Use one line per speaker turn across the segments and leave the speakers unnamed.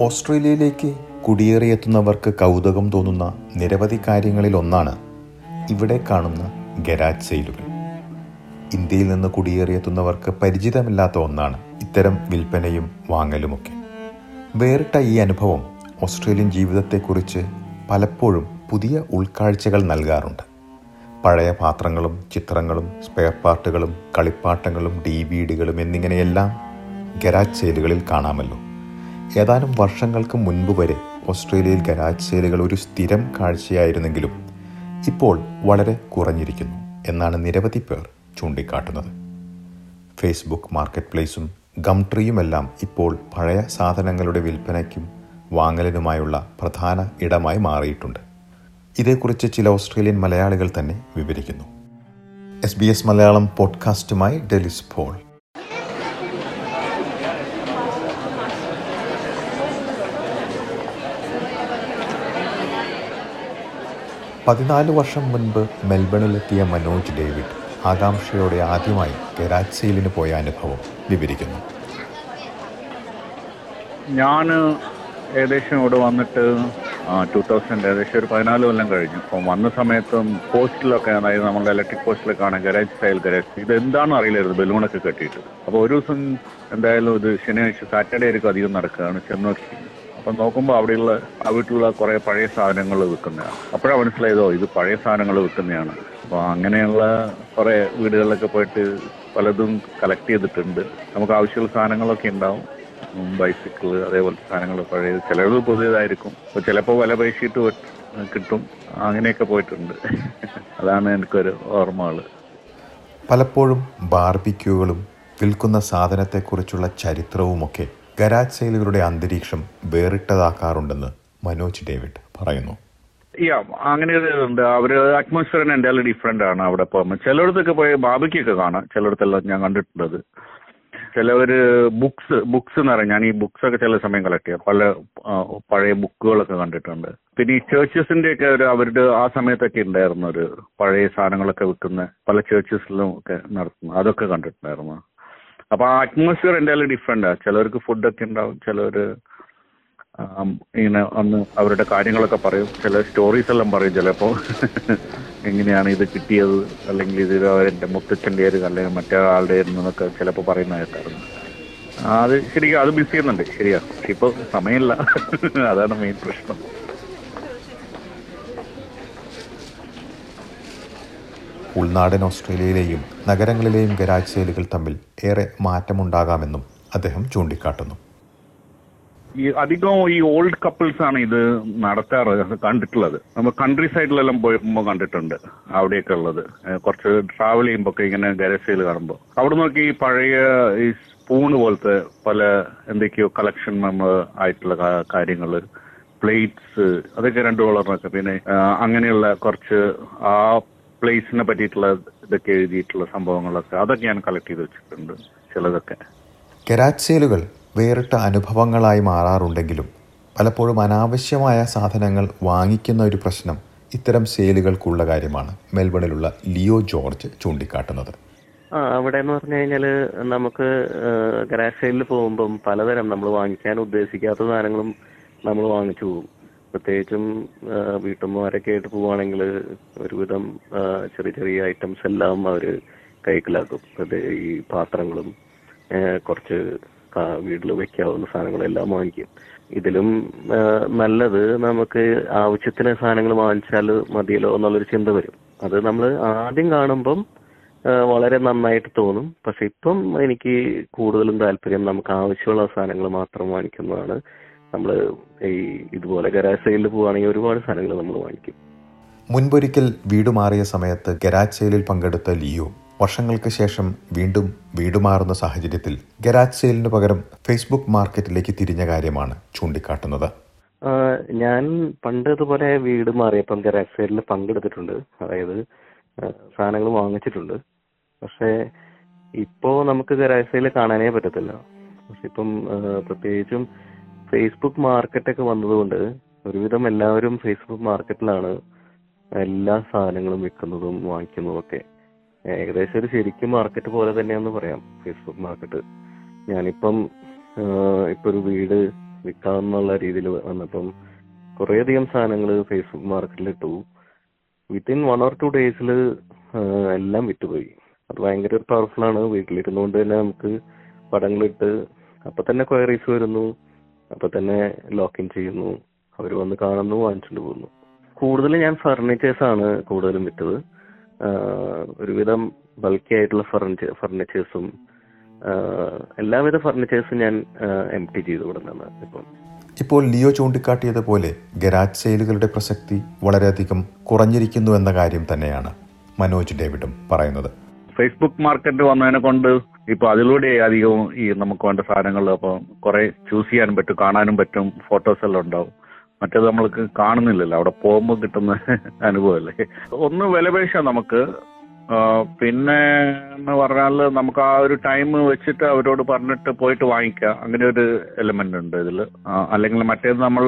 ഓസ്ട്രേലിയയിലേക്ക് കുടിയേറിയെത്തുന്നവർക്ക് കൗതുകം തോന്നുന്ന നിരവധി കാര്യങ്ങളിൽ ഒന്നാണ് ഇവിടെ കാണുന്ന ഗരാജ് സെയിലുകൾ. ഇന്ത്യയിൽ നിന്ന് കുടിയേറിയെത്തുന്നവർക്ക് പരിചിതമില്ലാത്ത ഒന്നാണ് ഇത്തരം വിൽപ്പനയും വാങ്ങലുമൊക്കെ. വേറിട്ട ഈ അനുഭവം ഓസ്ട്രേലിയൻ ജീവിതത്തെക്കുറിച്ച് പലപ്പോഴും പുതിയ ഉൾക്കാഴ്ചകൾ നൽകാറുണ്ട്. പഴയ പാത്രങ്ങളും ചിത്രങ്ങളും സ്പെയർ പാർട്ടുകളും കളിപ്പാട്ടങ്ങളും ഡി വി ഡികളും എന്നിങ്ങനെയെല്ലാം ഗരാജ് സെയിലുകളിൽ കാണാമല്ലോ. ഏതാനും വർഷങ്ങൾക്ക് മുൻപ് വരെ ഓസ്ട്രേലിയയിൽ ഗരാജ് സെയിലുകൾ ഒരു സ്ഥിരം കാഴ്ചയായിരുന്നെങ്കിലും ഇപ്പോൾ വളരെ കുറഞ്ഞിരിക്കുന്നു എന്നാണ് നിരവധി പേർ ചൂണ്ടിക്കാട്ടുന്നത്. ഫേസ്ബുക്ക് മാർക്കറ്റ് പ്ലേസും ഗംട്രിയുമെല്ലാം ഇപ്പോൾ പഴയ സാധനങ്ങളുടെ വിൽപ്പനയ്ക്കും വാങ്ങലിനുമായുള്ള പ്രധാന ഇടമായി മാറിയിട്ടുണ്ട്. ഇതേക്കുറിച്ച് ചില ഓസ്ട്രേലിയൻ മലയാളികൾ തന്നെ വിവരിക്കുന്നു. എസ് ബി എസ് മലയാളം പോഡ്കാസ്റ്റുമായി ഡെലിസ് പോൾ. പതിനാല് വർഷം മുൻപ് മെൽബണിലെത്തിയ മനോജ് ഡേവിഡ് ആകാംക്ഷയോടെ ആദ്യമായി സെയിലിന് പോയ അനുഭവം വിവരിക്കുന്നു.
ഞാൻ ഏകദേശം ഇവിടെ വന്നിട്ട് ടൂ തൗസൻഡ് ഏകദേശം ഒരു പതിനാല് കൊല്ലം കഴിഞ്ഞു. അപ്പം വന്ന സമയത്തും പോസ്റ്റിലൊക്കെ അതായത് നമ്മുടെ ഇലക്ട്രിക് പോസ്റ്റിലൊക്കെ ആണ് ഗരാജ് സ്റ്റൈൽ ഗരാജ് ഇത് എന്താണെന്ന് അറിയില്ലായിരുന്നു ബലൂണൊക്കെ കെട്ടിയിട്ട്. അപ്പോൾ ഒരു ദിവസം എന്തായാലും ഇത് ശനിയാഴ്ച സാറ്റർഡേ ആയിരിക്കും അധികം നടക്കുകയാണ് അപ്പം നോക്കുമ്പോൾ അവിടെയുള്ള ആ വീട്ടിലുള്ള കുറേ പഴയ സാധനങ്ങൾ വിൽക്കുന്നതാണ് അപ്പോഴാണ് മനസ്സിലായതോ ഇത് പഴയ സാധനങ്ങൾ വിൽക്കുന്നതാണ് അപ്പോൾ അങ്ങനെയുള്ള കുറേ വീടുകളിലൊക്കെ പോയിട്ട് പലതും കളക്ട് ചെയ്തിട്ടുണ്ട്. നമുക്ക് ആവശ്യമുള്ള സാധനങ്ങളൊക്കെ ഉണ്ടാവും. ബൈസിക്കിൾ അതേപോലത്തെ സാധനങ്ങൾ പഴയ ചിലത് പുതിയതായിരിക്കും. അപ്പോൾ ചിലപ്പോൾ വില പൈസയിട്ട് കിട്ടും. അങ്ങനെയൊക്കെ പോയിട്ടുണ്ട്. അതാണ് എനിക്കൊരു ഓർമ്മകൾ
പലപ്പോഴും ബാർബിക്യൂകളും വിൽക്കുന്ന സാധനത്തെക്കുറിച്ചുള്ള ചരിത്രവുമൊക്കെ ഗരാജ് സെയിലുകളുടെ അന്തരീക്ഷം വേറിട്ടതാക്കാറുണ്ടെന്ന് മനോജ് ഡേവിഡ് പറയുന്നു.
യാ അങ്ങനെ ഉണ്ട് അവർ അറ്റ്മോസ്ഫിയർ എന്തായാലും ഡിഫറെന്റ് ആണ് അവിടെ പോകുമ്പോൾ ചിലയിടത്തൊക്കെ പോയി ബാബയ്ക്കൊക്കെ കാണാം. ചിലയിടത്തെല്ലാം ഞാൻ കണ്ടിട്ടുള്ളത്. ചിലവര് ബുക്സ് ബുക്സ് എന്ന് പറയാം. ഞാൻ ഈ ബുക്സ് ഒക്കെ ചില സമയം കളക്ട് ചെയ്യാം. പല പഴയ ബുക്കുകളൊക്കെ കണ്ടിട്ടുണ്ട്. പിന്നെ ഈ ചേർച്ചസിന്റെ ഒക്കെ ഒരു അവരുടെ ആ സമയത്തൊക്കെ ഉണ്ടായിരുന്നു ഒരു പഴയ സാധനങ്ങളൊക്കെ വിൽക്കുന്ന പല ചേർച്ചസിലും ഒക്കെ നടത്തുന്നു അതൊക്കെ കണ്ടിട്ടുണ്ടായിരുന്നു. അപ്പൊ ആ അറ്റ്മോസ്ഫിയർ എന്തായാലും ചിലവർക്ക് ഫുഡൊക്കെ ഉണ്ടാവും ചിലവര് ഇങ്ങനെ ഒന്ന് അവരുടെ കാര്യങ്ങളൊക്കെ പറയും. ചില സ്റ്റോറീസ് എല്ലാം പറയും ചിലപ്പോ. എങ്ങനെയാണ് ഇത് കിട്ടിയത്? അല്ലെങ്കിൽ ഇത് എന്റെ മുത്തച്ഛന്റെ ആയിരുന്നു അല്ലെങ്കിൽ മറ്റേ ആളുടെ ആയിരുന്നു എന്നൊക്കെ ചിലപ്പോൾ പറയുന്ന ആ, അത് ശരിക്കും അത് മിസ് ചെയ്യുന്നുണ്ട്. ശരിയാ. ഇപ്പൊ സമയമില്ല. അതാണ് മെയിൻ പ്രശ്നം.
ഉൾനാടൻ ഓസ്ട്രേലിയയിലെയും നഗരങ്ങളിലെയും ഗരാജ് സെയിലുകൾ തമ്മിൽ ഏറെ മാറ്റമുണ്ടാകാമെന്നും അദ്ദേഹം ചൂണ്ടിക്കാട്ടുന്നു.
ഈ അധികം ഈ ഓൾഡ് കപ്പിൾസ് ആണ് ഇത് നടത്താറ് കണ്ടിട്ടുള്ളത്. നമ്മൾ കൺട്രി സൈഡിലെല്ലാം പോയപ്പോൾ കണ്ടിട്ടുണ്ട് അവിടെയൊക്കെ ഉള്ളത്. കുറച്ച് ട്രാവൽ ചെയ്യുമ്പോൾ ഒക്കെ ഇങ്ങനെ ഗരസയിൽ കാണുമ്പോൾ അവിടെ നോക്കി പഴയ ഈ സ്പൂണ് പോലത്തെ പല എന്തൊക്കെയോ കളക്ഷൻ നമ്മൾ ആയിട്ടുള്ള കാര്യങ്ങൾ പ്ലേറ്റ്സ് അതൊക്കെ രണ്ട് ഡോളറിനൊക്കെ പിന്നെ അങ്ങനെയുള്ള കുറച്ച് ആ പ്ലേസിനെ പറ്റിയിട്ടുള്ള ഇതൊക്കെ എഴുതിയിട്ടുള്ള സംഭവങ്ങളൊക്കെ അതൊക്കെ ഞാൻ കളക്ട് ചെയ്ത് വെച്ചിട്ടുണ്ട് ചിലതൊക്കെ.
കരാച്ചേലുകൾ സെയിലുകൾ വേറിട്ട അനുഭവങ്ങളായി മാറാറുണ്ടെങ്കിലും പലപ്പോഴും അനാവശ്യമായ സാധനങ്ങൾ വാങ്ങിക്കുന്ന ഒരു പ്രശ്നം ഇത്തരം സെയിലുകൾക്കുള്ള കാര്യമാണ് മെൽബണിലുള്ള ലിയോ ജോർജ് ചൂണ്ടിക്കാട്ടുന്നത്.
ആ അവിടെ എന്ന് പറഞ്ഞു കഴിഞ്ഞാൽ നമുക്ക് ഗരാജ് സെയിലിൽ പോകുമ്പം പലതരം നമ്മൾ വാങ്ങിക്കാൻ ഉദ്ദേശിക്കാത്ത സാധനങ്ങളും നമ്മൾ വാങ്ങിച്ചു പോകും. പ്രത്യേകിച്ചും വീട്ടമ്മമാരൊക്കെ ആയിട്ട് പോവുകയാണെങ്കിൽ ഒരുവിധം ചെറിയ ചെറിയ ഐറ്റംസ് എല്ലാം അവർ കൈക്കലാക്കും. അത് ഈ പാത്രങ്ങളും കുറച്ച് വീട്ടിൽ വെക്കാവുന്ന സാധനങ്ങളെല്ലാം വാങ്ങിക്കും. ഇതിലും നല്ലത് നമുക്ക് ആവശ്യത്തിന് സാധനങ്ങൾ വാങ്ങിച്ചാൽ മതിയല്ലോ എന്നുള്ളൊരു ചിന്ത വരും. അത് നമ്മൾ ആദ്യം കാണുമ്പം വളരെ നന്നായിട്ട് തോന്നും. പക്ഷെ ഇപ്പം എനിക്ക് കൂടുതലും താല്പര്യം നമുക്ക് ആവശ്യമുള്ള സാധനങ്ങൾ മാത്രം വാങ്ങിക്കുന്നതാണ്. നമ്മൾ ഈ ഇതുപോലെ ഗരാജ് സെയിലിൽ പോവുകയാണെങ്കിൽ ഒരുപാട് സാധനങ്ങൾ നമ്മൾ വാങ്ങിക്കും.
മുൻപൊരിക്കൽ വീട് മാറിയ സമയത്ത് ഗരാജ് സെയിലിൽ പങ്കെടുത്ത ലിയോ വർഷങ്ങൾക്ക് ശേഷം വീണ്ടും വീട് മാറുന്ന സാഹചര്യത്തിൽ ഗരാജ് സെയിലിന് പകരം ഫേസ്ബുക്ക് മാർക്കറ്റിലേക്ക് തിരിഞ്ഞ കാര്യമാണ് ചൂണ്ടിക്കാട്ടുന്നത്.
ഞാൻ പണ്ട് ഇതുപോലെ വീട് മാറിയപ്പം ഗരാജ് സെയിലിൽ പങ്കെടുത്തിട്ടുണ്ട്. അതായത് സാധനങ്ങൾ വാങ്ങിച്ചിട്ടുണ്ട്. പക്ഷേ ഇപ്പോ നമുക്ക് ഗരാജ് സെയിൽ കാണാനേ പറ്റത്തില്ല. പക്ഷെ ഇപ്പം പ്രത്യേകിച്ചും ഫേസ്ബുക്ക് മാർക്കറ്റ് മാർക്കറ്റൊക്കെ വന്നതുകൊണ്ട് ഒരുവിധം എല്ലാവരും ഫേസ്ബുക്ക് മാർക്കറ്റിലാണ് എല്ലാ സാധനങ്ങളും വിൽക്കുന്നതും വാങ്ങിക്കുന്നതും ഒക്കെ. ഏകദേശം ഒരു ശരിക്കും മാർക്കറ്റ് പോലെ തന്നെയാന്ന് പറയാം ഫേസ്ബുക്ക് മാർക്കറ്റ് ഞാനിപ്പം ഇപ്പൊ ഒരു വീട് വിൽക്കാമെന്നുള്ള രീതിയിൽ വന്നപ്പം കുറേയധികം സാധനങ്ങൾ ഫേസ്ബുക്ക് മാർക്കറ്റിൽ ഇട്ടു. വിത്തിൻ വൺ ഓർ ടു ഡേയ്സിൽ എല്ലാം വിറ്റുപോയി. അത് ഭയങ്കര ഒരു പവർഫുൾ ആണ്. വീട്ടിലിരുന്നുകൊണ്ട് തന്നെ നമുക്ക് പടങ്ങളിട്ട് അപ്പൊ തന്നെ ക്വയറീസ് വരുന്നു. അപ്പൊ തന്നെ ലോക്ക് ഇൻ ചെയ്യുന്നു. അവർ വന്ന് കാണുന്നു വാങ്ങിച്ചുകൊണ്ട് പോകുന്നു. കൂടുതൽ ഞാൻ ഫർണിച്ചേഴ്സ് ആണ് കൂടുതലും വിറ്റത്. ഒരുവിധം ബൾക്കി ആയിട്ടുള്ള ഫർണിച്ചർ ഫർണിച്ചേഴ്സും എല്ലാവിധ ഫർണിച്ചേഴ്സും ഞാൻ എം ടി ചെയ്ത് കൊടുക്കുന്ന ഇപ്പം.
ഇപ്പോൾ ലിയോ ചൂണ്ടിക്കാട്ടിയത് പോലെ ഗരാജ് സെയിലുകളുടെ പ്രസക്തി വളരെയധികം കുറഞ്ഞിരിക്കുന്നു എന്ന കാര്യം തന്നെയാണ് മനോജ് ഡേവിഡും പറയുന്നത്.
ഫേസ്ബുക്ക് മാർക്കറ്റ് വന്നതിനെ കൊണ്ട് ഇപ്പൊ അതിലൂടെ അധികവും ഈ നമുക്ക് വേണ്ട സാധനങ്ങൾ അപ്പൊ കുറെ ചൂസ് ചെയ്യാനും പറ്റും കാണാനും പറ്റും ഫോട്ടോസ് എല്ലാം ഉണ്ടാവും. മറ്റേത് നമ്മൾക്ക് കാണുന്നില്ലല്ലോ അവിടെ പോകുമ്പോൾ കിട്ടുന്ന അനുഭവമല്ലേ ഒന്ന് വിലപേശ നമുക്ക്. പിന്നെ എന്ന് പറഞ്ഞാൽ നമുക്ക് ആ ഒരു ടൈം വെച്ചിട്ട് അവരോട് പറഞ്ഞിട്ട് പോയിട്ട് വാങ്ങിക്കാം. അങ്ങനെ ഒരു എലമെന്റ് ഉണ്ട് ഇതിൽ അല്ലെങ്കിൽ മറ്റേത് നമ്മൾ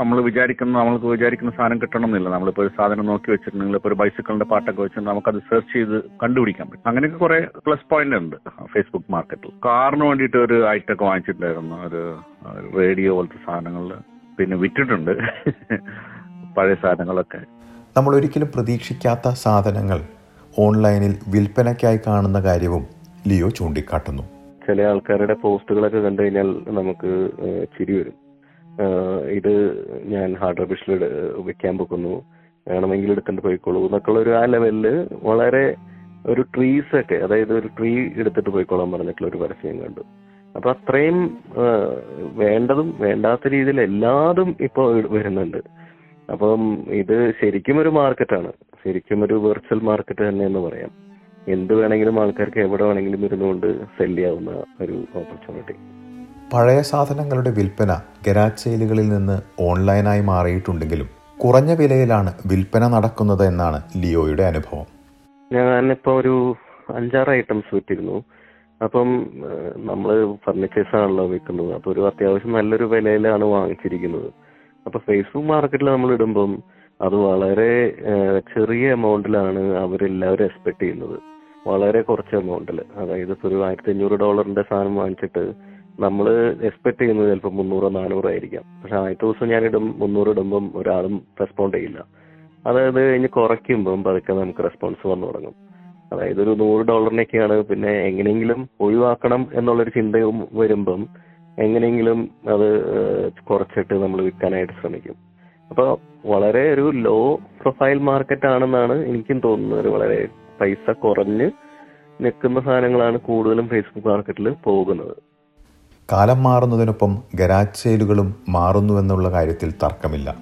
നമ്മൾ വിചാരിക്കുന്ന നമ്മൾക്ക് വിചാരിക്കുന്ന സാധനം കിട്ടണമെന്നില്ല. നമ്മളിപ്പോൾ ഒരു സാധനം നോക്കി വെച്ചിട്ടുണ്ടെങ്കിൽ ഇപ്പോൾ ഒരു ബൈസിക്കിളിന്റെ പാട്ടൊക്കെ വെച്ചിട്ട് നമുക്കത് സെർച്ച് ചെയ്ത് കണ്ടുപിടിക്കാൻ പറ്റും. അങ്ങനെയൊക്കെ കുറെ പ്ലസ് പോയിന്റ് ഉണ്ട് ഫേസ്ബുക്ക് മാർക്കറ്റിൽ കാറിന് വേണ്ടിയിട്ട് ഒരു ഐറ്റമൊക്കെ വാങ്ങിച്ചിട്ടുണ്ടായിരുന്നു. ഒരു റേഡിയോ പോലത്തെ സാധനങ്ങളിൽ പിന്നെ വിറ്റിട്ടുണ്ട്. പഴയ സാധനങ്ങളൊക്കെ.
നമ്മൾ ഒരിക്കലും പ്രതീക്ഷിക്കാത്ത സാധനങ്ങൾ ഓൺലൈനിൽ വിൽപ്പനയ്ക്കായി കാണുന്ന കാര്യവും ലിയോ ചൂണ്ടിക്കാട്ടുന്നു.
ചില ആൾക്കാരുടെ പോസ്റ്റുകളൊക്കെ കണ്ടു കഴിഞ്ഞാൽ നമുക്ക് ചിരി വരും. ഇത് ഞാൻ ഹാർഡ് റബിഷിൽ വെക്കാൻ പോകുന്നു വേണമെങ്കിൽ എടുത്തിട്ട് പോയിക്കോളൂ എന്നൊക്കെയുള്ള ഒരു ആ ലെവലിൽ വളരെ ഒരു ട്രീസ് ഒക്കെ അതായത് ഒരു ട്രീ എടുത്തിട്ട് പോയിക്കോളാൻ പറഞ്ഞിട്ടുള്ള ഒരു പരസ്യം കണ്ടു. അപ്പൊ അത്രയും വേണ്ടതും വേണ്ടാത്ത രീതിയിൽ എല്ലാതും ഇപ്പോൾ വരുന്നുണ്ട്. അപ്പം ഇത് ശരിക്കും ഒരു മാർക്കറ്റാണ്. ശരിക്കും ഒരു വെർച്വൽ മാർക്കറ്റ് തന്നെ എന്ന് പറയാം. എന്ത് വേണമെങ്കിലും ആൾക്കാർക്ക് എവിടെ വേണമെങ്കിലും ഇരുന്നുകൊണ്ട് സെൽ ചെയ്യാവുന്ന ഒരു ഓപ്പർച്യൂണിറ്റി
പഴയ സാധനങ്ങളുടെ വിൽപ്പന ഗരാജ് സെയിലുകളിൽ നിന്ന് ഓൺലൈനായി മാറിയിട്ടുണ്ടെങ്കിലും കുറഞ്ഞ വിലയിലാണ് വിൽപ്പന നടക്കുന്നത് എന്നാണ് ലിയോയുടെ അനുഭവം.
ഞാനിപ്പോ ഒരു അഞ്ചാറ് ഐറ്റംസ് വിറ്റിരുന്നു. അപ്പം നമ്മൾ നമ്മൾ ഫർണിച്ചേഴ്സ് ആണല്ലോ വിൽക്കുന്നത്. അപ്പോൾ ഒരു അത്യാവശ്യം നല്ലൊരു വിലയിലാണ് വാങ്ങിച്ചിരിക്കുന്നത്. അപ്പൊ ഫേസ്ബുക്ക് മാർക്കറ്റിൽ നമ്മൾ ഇടുമ്പം അത് വളരെ ചെറിയ എമൗണ്ടിലാണ് അവരെല്ലാവരും എക്സ്പെക്ട് ചെയ്യുന്നത്. വളരെ കുറച്ച് എമൗണ്ടിൽ അതായത് ഇപ്പോൾ ഒരു ആയിരത്തി അഞ്ഞൂറ് ഡോളറിന്റെ സാധനം വാങ്ങിച്ചിട്ട് നമ്മൾ എക്സ്പെക്ട് ചെയ്യുന്നത് ചിലപ്പോൾ മുന്നൂറോ നാനൂറോ ആയിരിക്കാം. പക്ഷെ ആദ്യത്തെ ദിവസം ഞാൻ ഇടും മുന്നൂറ് ഇടുമ്പം ഒരാളും റെസ്പോണ്ട് ചെയ്യില്ല. അതായത് കഴിഞ്ഞ് കുറയ്ക്കുമ്പം പതുക്കെ നമുക്ക് റെസ്പോൺസ് വന്നു തുടങ്ങും. അതായത് ഒരു നൂറ് ഡോളറിനൊക്കെയാണ് പിന്നെ എങ്ങനെയെങ്കിലും ഒഴിവാക്കണം എന്നുള്ളൊരു ചിന്തയും വരുമ്പം എങ്ങനെയെങ്കിലും അത് കുറച്ചിട്ട് നമ്മൾ വിൽക്കാനായിട്ട് ശ്രമിക്കും. അപ്പൊ വളരെ ഒരു ലോ പ്രൊഫൈൽ മാർക്കറ്റ് ആണെന്നാണ് എനിക്കും തോന്നുന്നത്. ഒരു വളരെ പൈസ കുറഞ്ഞ് നിൽക്കുന്ന സാധനങ്ങളാണ് കൂടുതലും ഫേസ്ബുക്ക് മാർക്കറ്റിൽ പോകുന്നത്.
കാലം മാറുന്നതിനൊപ്പം ഗരാജ് സെയിലുകളും മാറുന്നു എന്നുള്ള കാര്യത്തിൽ തർക്കമില്ല.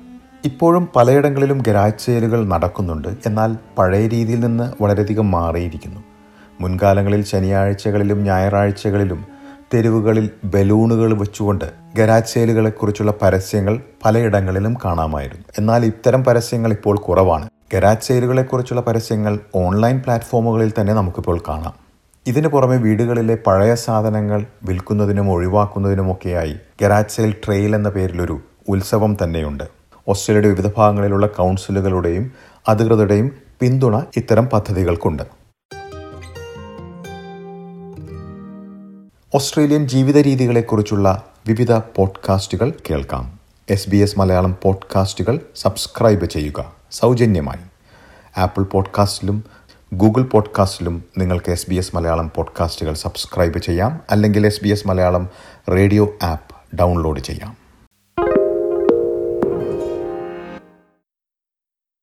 ഇപ്പോഴും പലയിടങ്ങളിലും ഗരാജ് സെയിലുകൾ നടക്കുന്നുണ്ട്. എന്നാൽ പഴയ രീതിയിൽ നിന്ന് വളരെയധികം മാറിയിരിക്കുന്നു. മുൻകാലങ്ങളിൽ ശനിയാഴ്ചകളിലും ഞായറാഴ്ചകളിലും തെരുവുകളിൽ ബലൂണുകൾ വെച്ചുകൊണ്ട് ഗരാജ് സെയിലുകളെക്കുറിച്ചുള്ള പരസ്യങ്ങൾ പലയിടങ്ങളിലും കാണാമായിരുന്നു. എന്നാൽ ഇത്തരം പരസ്യങ്ങൾ ഇപ്പോൾ കുറവാണ്. ഗരാജ് സെയിലുകളെക്കുറിച്ചുള്ള പരസ്യങ്ങൾ ഓൺലൈൻ പ്ലാറ്റ്ഫോമുകളിൽ തന്നെ നമുക്കിപ്പോൾ കാണാം. ഇതിന് പുറമെ വീടുകളിലെ പഴയ സാധനങ്ങൾ വിൽക്കുന്നതിനും ഒഴിവാക്കുന്നതിനുമൊക്കെയായി ഗരാജ് സെയിൽ ട്രെയിൽ എന്ന പേരിലൊരു ഉത്സവം തന്നെയുണ്ട്. ഓസ്ട്രേലിയയുടെ വിവിധ ഭാഗങ്ങളിലുള്ള കൗൺസിലുകളുടെയും അധികൃതരുടെയും പിന്തുണ ഇത്തരം പദ്ധതികൾക്കുണ്ട്. ഓസ്ട്രേലിയൻ ജീവിത രീതികളെക്കുറിച്ചുള്ള വിവിധ പോഡ്കാസ്റ്റുകൾ കേൾക്കാം. എസ് ബി എസ് മലയാളം പോഡ്കാസ്റ്റുകൾ സബ്സ്ക്രൈബ് ചെയ്യുക. സൗജന്യമായി. ആപ്പിൾ പോഡ്കാസ്റ്റിലും ഗൂഗിൾ പോഡ്കാസ്റ്റിലും നിങ്ങൾക്ക് എസ് ബി എസ് മലയാളം പോഡ്കാസ്റ്റുകൾ സബ്സ്ക്രൈബ് ചെയ്യാം. അല്ലെങ്കിൽ S B S Malayalam radio app download ചെയ്യാം.